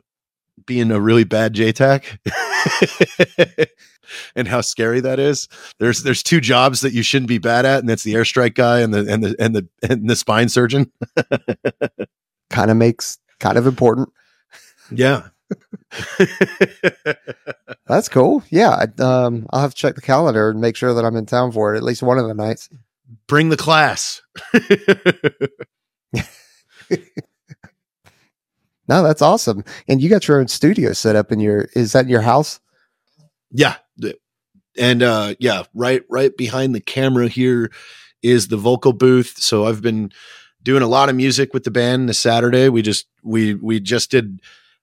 being a really bad JTAC. and how scary that is. There's there's two jobs that you shouldn't be bad at, and that's the airstrike guy and the and the and the and the spine surgeon. kind of makes kind of important. Yeah. That's cool. Yeah, um, I'll have to check the calendar and make sure that I'm in town for it at least one of the nights. Bring the class. No, that's awesome. And you got your own studio set up in your is that in your house? Yeah. And uh yeah, right right behind the camera here is the vocal booth. So I've been doing a lot of music with the band this Saturday. We just we we just did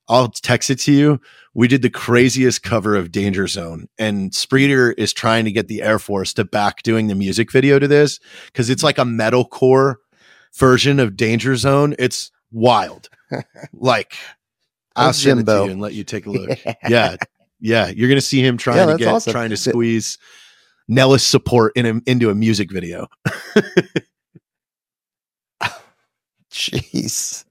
I'll text it to you. We did the craziest cover of Danger Zone, and Spreeder is trying to get the Air Force to back doing the music video to this because it's like a metalcore version of Danger Zone. It's wild. Like I'll send Jimbo. it to you and let you take a look. yeah, yeah, you're going to see him trying yeah, to get awesome. trying to squeeze Nellis support in a, into a music video. Jeez.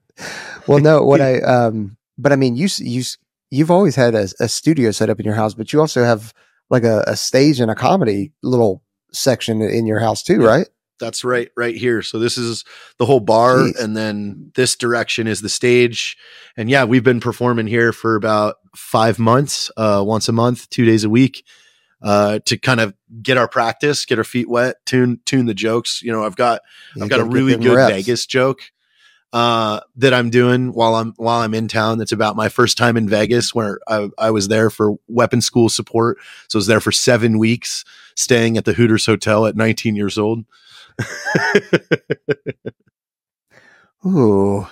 Well, no, what I um, but I mean, you you you've always had a, a studio set up in your house, but you also have like a, a stage and a comedy little section in your house too, yeah. right? That's right, right here. So this is the whole bar, Jeez. and then this direction is the stage. And yeah, we've been performing here for about five months, uh, once a month, two days a week, uh, to kind of get our practice, get our feet wet, tune tune the jokes. You know, I've got I've got a really good reps. Vegas joke uh, that I'm doing while I'm while I'm in town. That's about my first time in Vegas, where I, I was there for weapon school support. So I was there for seven weeks, staying at the Hooters Hotel at 19 years old. Ooh.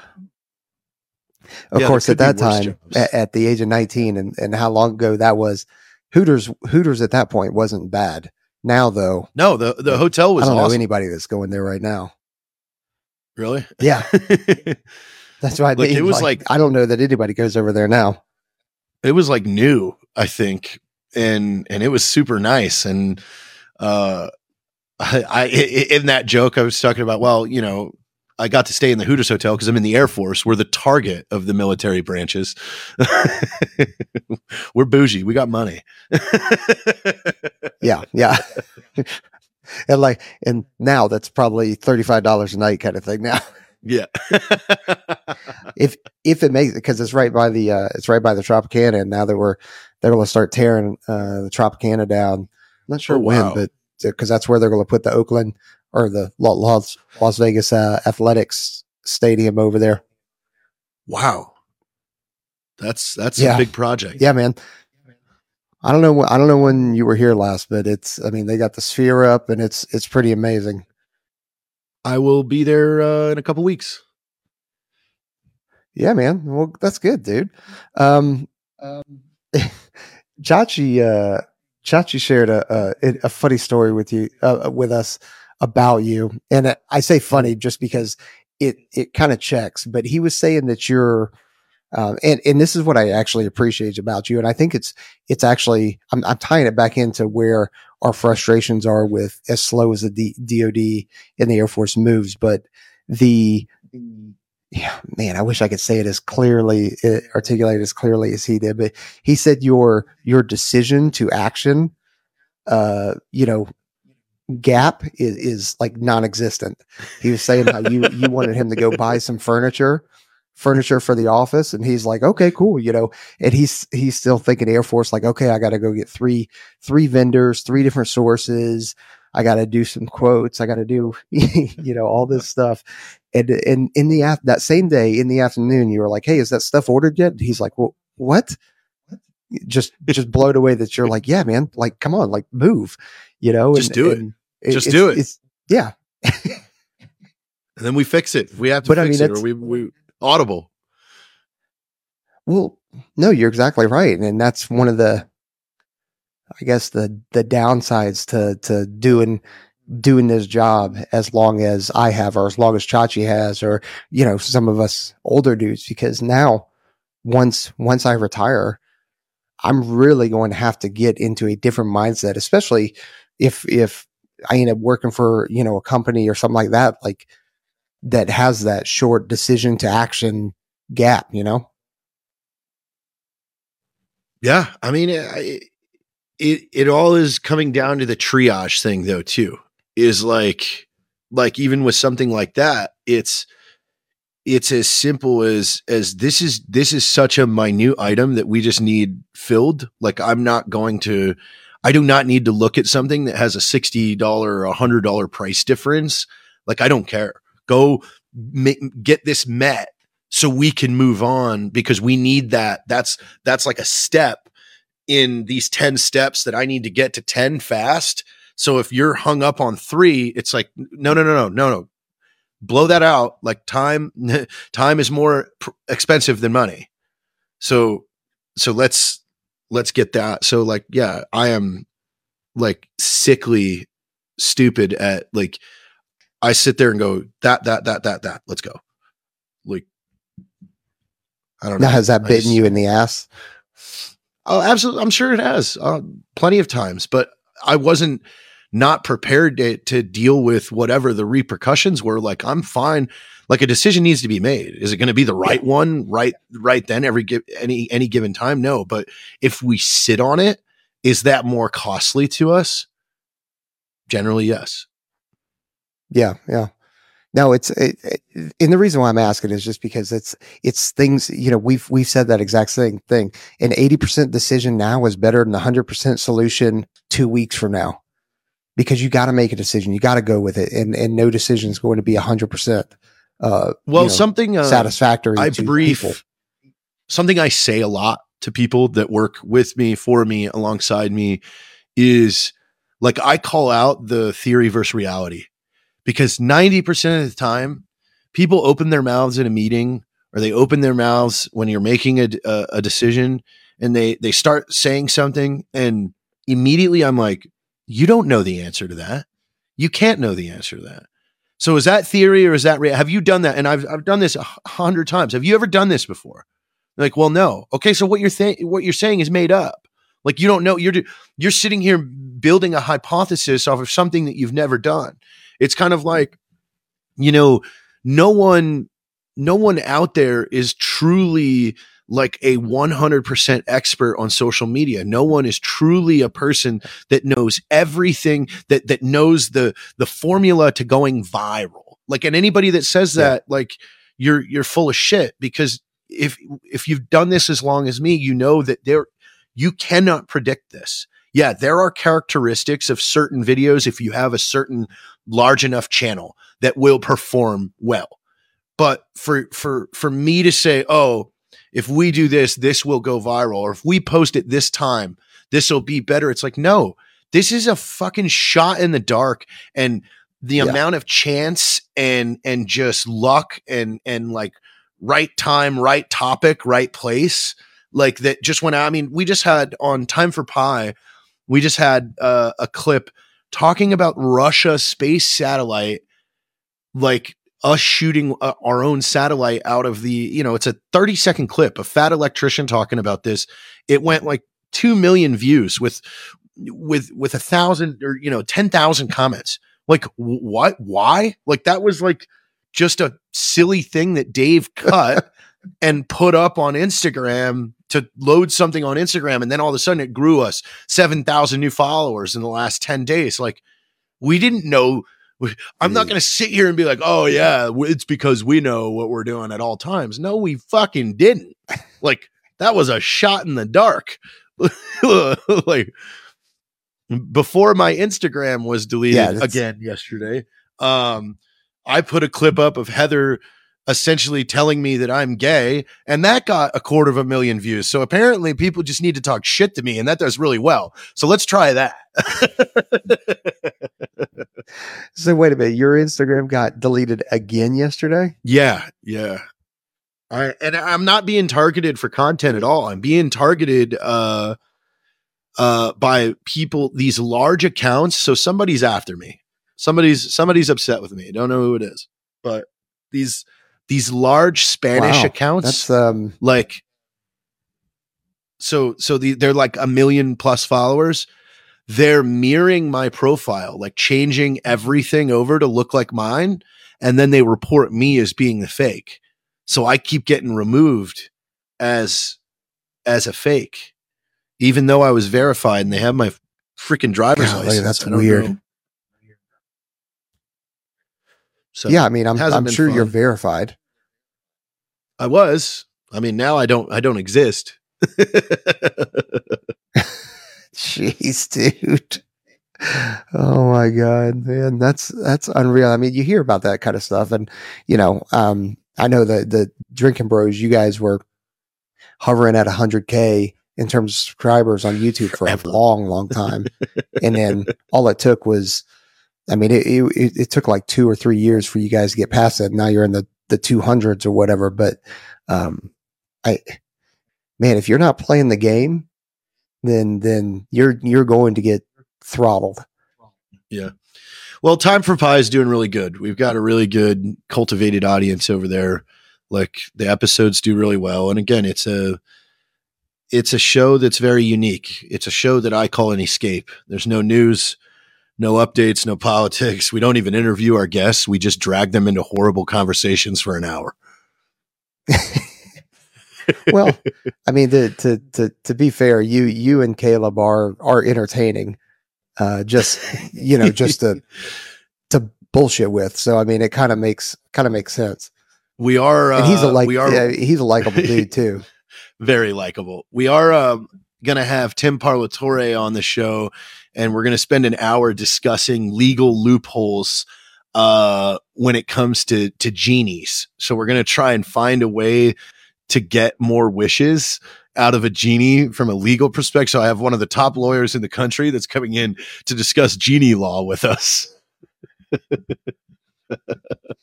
Of yeah, course, at that time, at, at, the age of 19 and, and how long ago that was, Hooters, Hooters at that point wasn't bad. Now though, no, the, the hotel was, I don't awesome. know anybody that's going there right now. Really? Yeah. that's why like, it was like, like, I don't know that anybody goes over there now. It was like new, I think. And, and it was super nice. And, uh, I, I in that joke I was talking about. Well, you know, I got to stay in the Hooters Hotel because I'm in the Air Force. We're the target of the military branches. We're bougie. We got money. yeah, yeah. and like, and now that's probably thirty five dollars a night kind of thing. Now, Yeah. if if it makes it, because it's right by the uh, it's right by the Tropicana, and now that we're they're going to start tearing uh, the Tropicana down. I'm not sure Oh, when, wow. but because that's where they're going to put the Oakland or the Las Las Vegas uh, Athletics Stadium over there. wow. That's that's Yeah. a big project. Yeah, man. I don't know. I don't know when you were here last, but it's. I mean, they got the sphere up, and it's it's pretty amazing. I will be there uh, in a couple weeks. Yeah, man. Well, that's good, dude. Um, Chachi, uh, Chachi shared a, a a funny story with you, uh, with us about you, and uh, I say funny just because it it kind of checks. But he was saying that you're, um, and and this is what I actually appreciate about you, and I think it's it's actually I'm, I'm tying it back into where our frustrations are with as slow as the D- DoD and the Air Force moves, but the yeah, man, I wish I could say it as clearly, uh, articulate as clearly as he did. But he said your your decision to action, uh, you know, gap is, is like non-existent. He was saying how you you wanted him to go buy some furniture, furniture for the office, and he's like, okay, cool, you know. And he's he's still thinking Air Force, like, okay, I got to go get three three vendors, three different sources. I got to do some quotes. I got to do, you know, all this stuff. And, and in the, af- that same day in the afternoon, you were like, Hey, is that stuff ordered yet? He's like, well, what? Just, just blown away that you're like, yeah, man, like, come on, like move, you know, Just do it. Just it's- do it. Yeah. And then we fix it. We have to But I fix mean, it, or we, we audible. Well, no, you're exactly right. And that's one of the, I guess the, the downsides to, to doing, doing this job as long as I have, or as long as Chachi has, or, you know, some of us older dudes, because now once, once I retire, I'm really going to have to get into a different mindset, especially if, if I end up working for, you know, a company or something like that, like that has that short decision to action gap, you know? Yeah, I mean, it, it it all is coming down to the triage thing, though. Too is like like even with something like that, it's it's as simple as as this is this is such a minute item that we just need filled. Like I'm not going to, I do not need to look at something that has a sixty dollar or a hundred dollar price difference. Like I don't care. Go ma- get this met so we can move on because we need that. That's that's like a step in these 10 steps that I need to get to 10 fast. So if you're hung up on 3, it's like no no no no no no. Blow that out. Like time time is more pr- expensive than money. So so let's let's get that. So like yeah, I am like sickly stupid at like I sit there and go that that that that that let's go. Like I don't know. Has that I bitten just- you in the ass? Oh, absolutely. I'm sure it has uh, plenty of times, but I wasn't not prepared to, to deal with whatever the repercussions were. Like, I'm fine. Like, a decision needs to be made. Is it going to be the right one, right, right then, every any any given time? No, but if we sit on it, is that more costly to us? Generally, yes. Yeah, yeah. No, it's it, it, and the reason why I'm asking is just because it's it's things you know we've we've said that exact same thing. An 80% decision now is better than a 100% solution two weeks from now, because you got to make a decision. You got to go with it, and and no decision is going to be 100% uh, Well, you know, something uh, satisfactory. I to brief people. something I say a lot to people that work with me, for me, alongside me is like I call out the theory versus reality because 90% of the time people open their mouths in a meeting or they open their mouths when you're making a, a, a decision and they, they start saying something and immediately I'm like, you don't know the answer to that. You can't know the answer to that. So is that theory or is that, rea- have you done that? And I've, I've done this a hundred times. Have you ever done this before? Like, well, no. Okay. So what you're th- what you're saying is made up. Like you don't know. You're you're sitting here building a hypothesis off of something that you've never done. It's kind of like, you know, no one, no one out there is truly like a 100% expert on social media. No one is truly a person that knows everything that that knows the the formula to going viral. Like, and anybody that says Yeah. that, like, you're you're full of shit because if if you've done this as long as me, you know that there you cannot predict this. Yeah, there are characteristics of certain videos if you have a certain large enough channel that will perform well. But for for for me to say, "Oh, if we do this, this will go viral," or if we post it this time, this will be better. It's like, no, this is a fucking shot in the dark and the Yeah. amount of chance and and just luck and and like right time, right topic, right place, like that just went out. I mean, we just had on Time for Pie, we just had uh, a clip talking about Russia space satellite, like us shooting uh, our own satellite out of the, you know, it's a 30 second clip, a fat electrician talking about this. It went like 2 million views with, with, with a thousand or, you know, 10,000 comments. Like, what? Why? Like, that was like just a silly thing that Dave cut and put up on Instagram to load something on Instagram. And then all of a sudden it grew us 7,000 new followers in the last 10 days. Like, we didn't know. I'm not going to sit here and be like, oh, yeah, it's because we know what we're doing at all times. No, we fucking didn't. Like, that was a shot in the dark. like, before my Instagram was deleted Yeah, again yesterday, um, I put a clip up of Heather essentially telling me that I'm gay, and that got a quarter of a million views. So apparently, people just need to talk shit to me, and that does really well. So let's try that. So wait a minute, your Instagram got deleted again yesterday? yeah, yeah. I and I'm not being targeted for content at all. I'm being targeted uh uh by people these large accounts. So somebody's after me. Somebody's somebody's upset with me. I don't know who it is. But these these large Spanish Wow, accounts That's um like so so the, they're like a million plus followers. They're mirroring my profile like changing everything over to look like mine and then they report me as being the fake. So i keep getting removed as as a fake even though i was verified and they have my freaking driver's Golly, license. that's weird. know. So yeah, I mean I'm I'm sure you're verified. i was i mean now i don't i don't exist Jeez, dude. Oh my god, man, that's that's unreal. I mean, you hear about that kind of stuff, and you know, um, I know that the drinking bros, you guys were hovering at 100k in terms of subscribers on YouTube for Forever. a long, long time, and then all it took was, I mean, it, it it took like two or three years for you guys to get past that. Now you're in the the 200s or whatever, but um, I, man, if you're not playing the game, then then you're you're going to get throttled. Yeah. Well, Time for Pie is doing really good. We've got a really good cultivated audience over there. Like the episodes do really well. And again, it's a it's a show that's very unique. It's a show that I call an escape. There's no news, no updates, no politics. We don't even interview our guests. We just drag them into horrible conversations for an hour. Well, I mean, to to to to be fair, you you and Caleb are are entertaining. Uh, just you know, just to to bullshit with. So I mean, it kind of makes kind of makes sense. We are uh, And he's a like we are yeah, he's a likable dude too. very likable. We are um, going to have Tim Parlatore on the show, and we're going to spend an hour discussing legal loopholes uh, when it comes to to genies. So we're going to try and find a way to get more wishes out of a genie from a legal perspective. So I have one of the top lawyers in the country that's coming in to discuss genie law with us.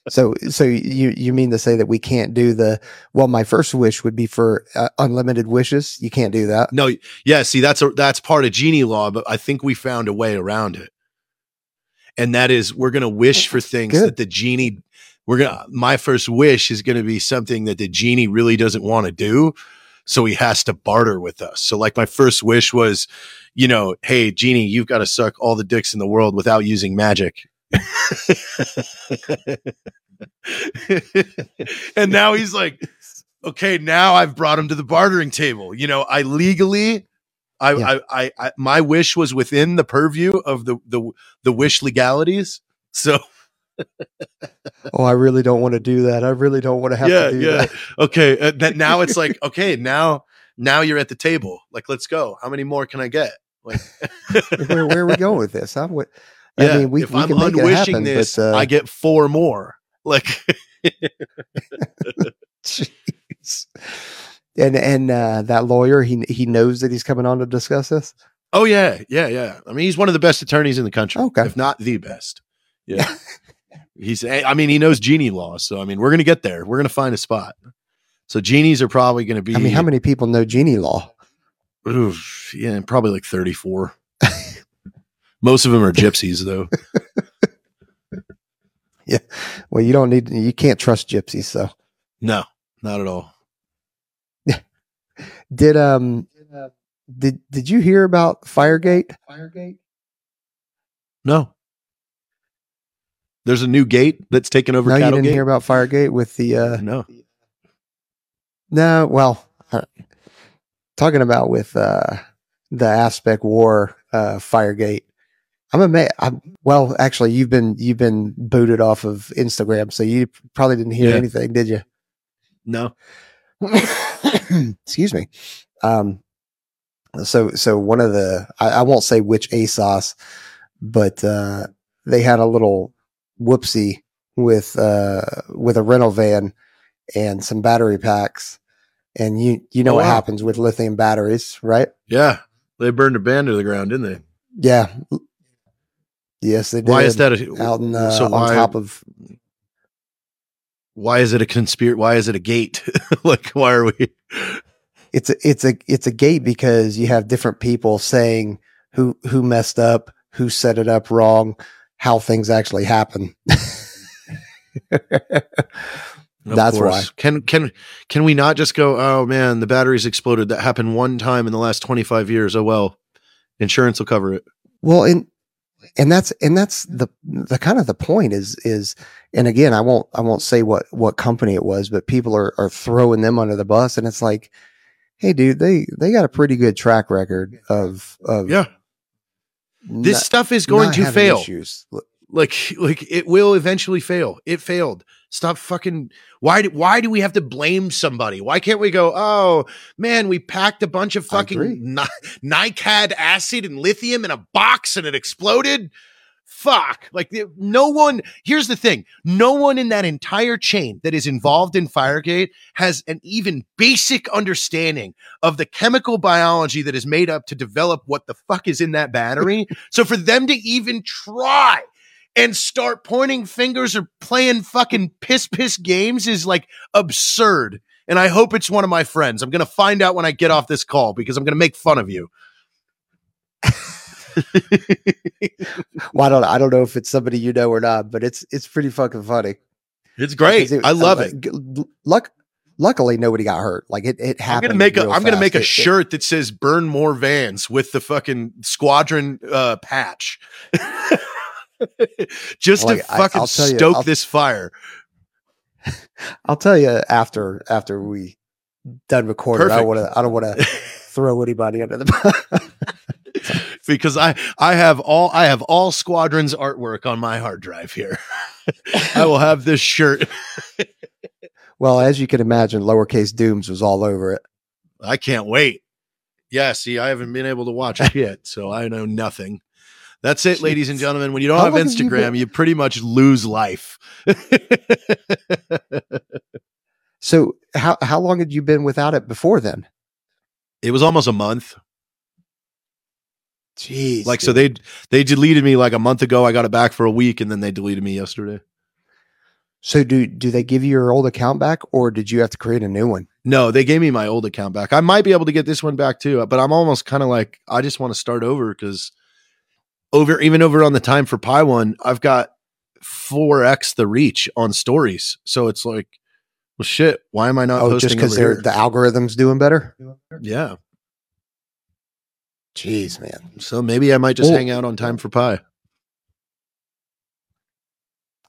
So so you you mean to say that we can't do the well? My first wish would be for uh, unlimited wishes. You can't do that. No, yeah, see, that's a, that's part of genie law, but I think we found a way around it. And that is we're gonna wish for things Good. that the genie we're gonna my first wish is gonna be something that the genie really doesn't want to do. So he has to barter with us. So like my first wish was, you know, hey genie, you've got to suck all the dicks in the world without using magic. and now he's like, okay, now I've brought him to the bartering table. You know, I legally, I, Yeah. I, I, I, my wish was within the purview of the the the wish legalities. So oh, I really don't want to do that. I really don't want to have yeah, to do yeah. that. Okay, uh, that now it's like okay, now now you're at the table. Like, let's go. How many more can I get? Like, Where, where are we going with this? What, yeah, I mean, we, if we I'm can make it unwishing happen, this, but uh, I get four more. Like, jeez. And and uh, that lawyer, he he knows that he's coming on to discuss this. oh yeah, yeah, yeah. I mean, he's one of the best attorneys in the country, Okay. if not the best. Yeah, he's. I mean, he knows genie law, so I mean, we're gonna get there. We're gonna find a spot. So genies are probably gonna be. I mean, how many people know genie law? Oof, yeah, probably like 34. Most of them are gypsies, though. Yeah. Well, you don't need, you can't trust gypsies. So No, not at all. did um did did you hear about Firegate? Firegate. No. There's a new gate that's taken over No, you didn't Cattlegate? hear about Firegate with the uh no. no. Well, uh, talking about with uh the AFSPECWAR uh Firegate. I'm amazed. I'm, well, actually, you've been you've been booted off of Instagram, so you probably didn't hear Yeah. anything, did you? No. excuse me um so so one of the I, I won't say which asos but uh they had a little whoopsie with uh with a rental van and some battery packs and you you know Oh, what wow. happens with lithium batteries right Yeah. They burned a band to the ground, didn't they? yeah yes they did Why is that a, out in, uh, so on top of why is it a conspiracy? Why is it a gate? like, why are we? it's a it's a it's a gate because you have different people saying who who messed up, who set it up wrong, how things actually happen. That's course. Can can can we not just go? Oh man, the batteries exploded. That happened one time in the last twenty five years. Oh well, insurance will cover it. well, and and that's and that's the the kind of the point is is and again, I won't I won't say what what company it was, but people are are throwing them under the bus, and it's like, hey, dude, they they got a pretty good track record of of Yeah, this not- stuff is going to fail. Issues. Like like it will eventually fail. It failed. Stop fucking why do, why do we have to blame somebody? Why can't we go oh man we packed a bunch of fucking ni- nicad acid and lithium in a box and it exploded? Fuck. Like no one here's the thing. No one in that entire chain that is involved in firegate has an even basic understanding of the chemical biology that is made up to develop what the fuck is in that battery. So for them to even try and start pointing fingers or playing fucking piss piss games is like absurd. And I hope it's one of my friends. I'm going to find out when I get off this call because I'm going to make fun of you. Well, I don't I don't know if it's somebody you know or not, but it's it's pretty fucking funny. It's great. Because I love uh, it. Luck, luckily, nobody got hurt. Like it, it happened. I'm gonna make a I'm gonna make a It- it- shirt that says "Burn More Vans" with the fucking squadron uh, patch, just Like, to fucking you, stoke I'll- this fire. I'll tell you after after we done recording. I Perfect. don't want to. I don't want to throw anybody under the bus. because I I have all I have all squadrons artwork on my hard drive here. I will have this shirt. well, as you can imagine, lowercase dooms was all over it. I can't wait. Yeah, see, I haven't been able to watch it yet, so I know nothing. That's it, ladies and gentlemen. When you don't How have you Instagram, been- you pretty much lose life. So how how long had you been without it before then? it was almost a month. Jeez. Like so they they deleted me like a month ago. I got it back for a week and then they deleted me yesterday. So do do they give you your old account back, or did you have to create a new one? No, they gave me my old account back. I might be able to get this one back too, but I'm almost kind of like I just want to start over because over even over on the time for Pi one, I've got four x the reach on stories. So it's like, well, shit. Why am I not oh, posting just because they're the algorithm's doing better. yeah. Jeez, man. So maybe I might just Well- hang out on time for Pi.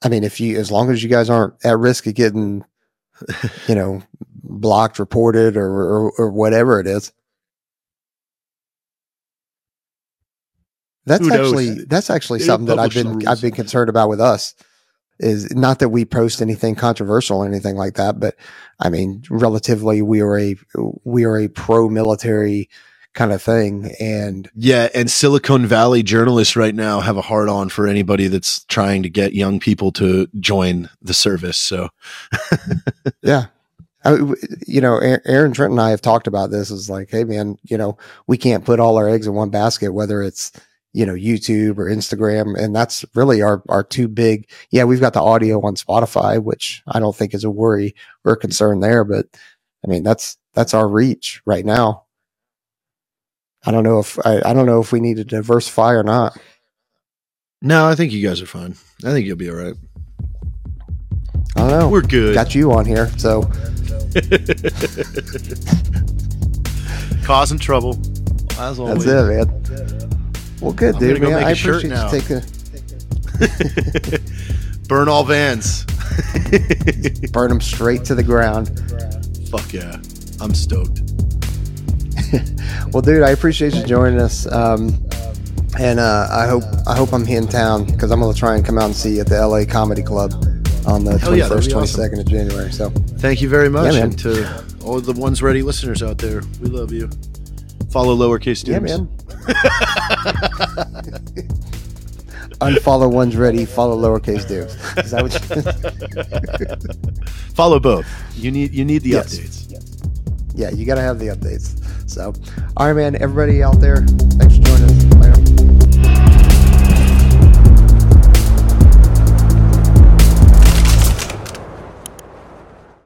I mean, if you, as long as you guys aren't at risk of getting, you know, blocked, reported, or or, or whatever it is. That's actually that's actually They something that I've been. I've been concerned about with us. is not that we post anything controversial or anything like that, but I mean, relatively, we are a we are a pro military kind of thing, and Yeah, and Silicon Valley journalists right now have a hard on for anybody that's trying to get young people to join the service. So yeah. I, you know, Aaron Trent and I have talked about this. Is like, hey, man, you know, we can't put all our eggs in one basket, whether it's you know YouTube or Instagram, and that's really our our two big. Yeah, we've got the audio on Spotify, which I don't think is a worry or a concern there, but I mean that's that's our reach right now. I don't know if I, I don't know if we need to diversify or not. no, I think you guys are fine. I think you'll be all right. I don't know. We're good. got you on here, so Causing trouble. As always. that's it, man. Well, good, I'm dude. go man. I appreciate now. you taking. Burn all vans. burn them straight to the ground. Fuck yeah. I'm stoked. Well, dude, I appreciate you joining us. Um, and uh, I hope I hope I'm here in town because I'm gonna try and come out and see you at the LA Comedy Club on the Hell yeah, that'd 21st, be awesome. 22nd of January. So Thank you very much. Yeah, and to all the ones ready listeners out there, we love you. Follow lowercase yeah, man. Unfollow one's ready. Follow lowercase dudes. Is that what? You, Follow both. You need you need the Yes. updates. yeah, you got to have the updates. So, all right, man. Everybody out there, thanks for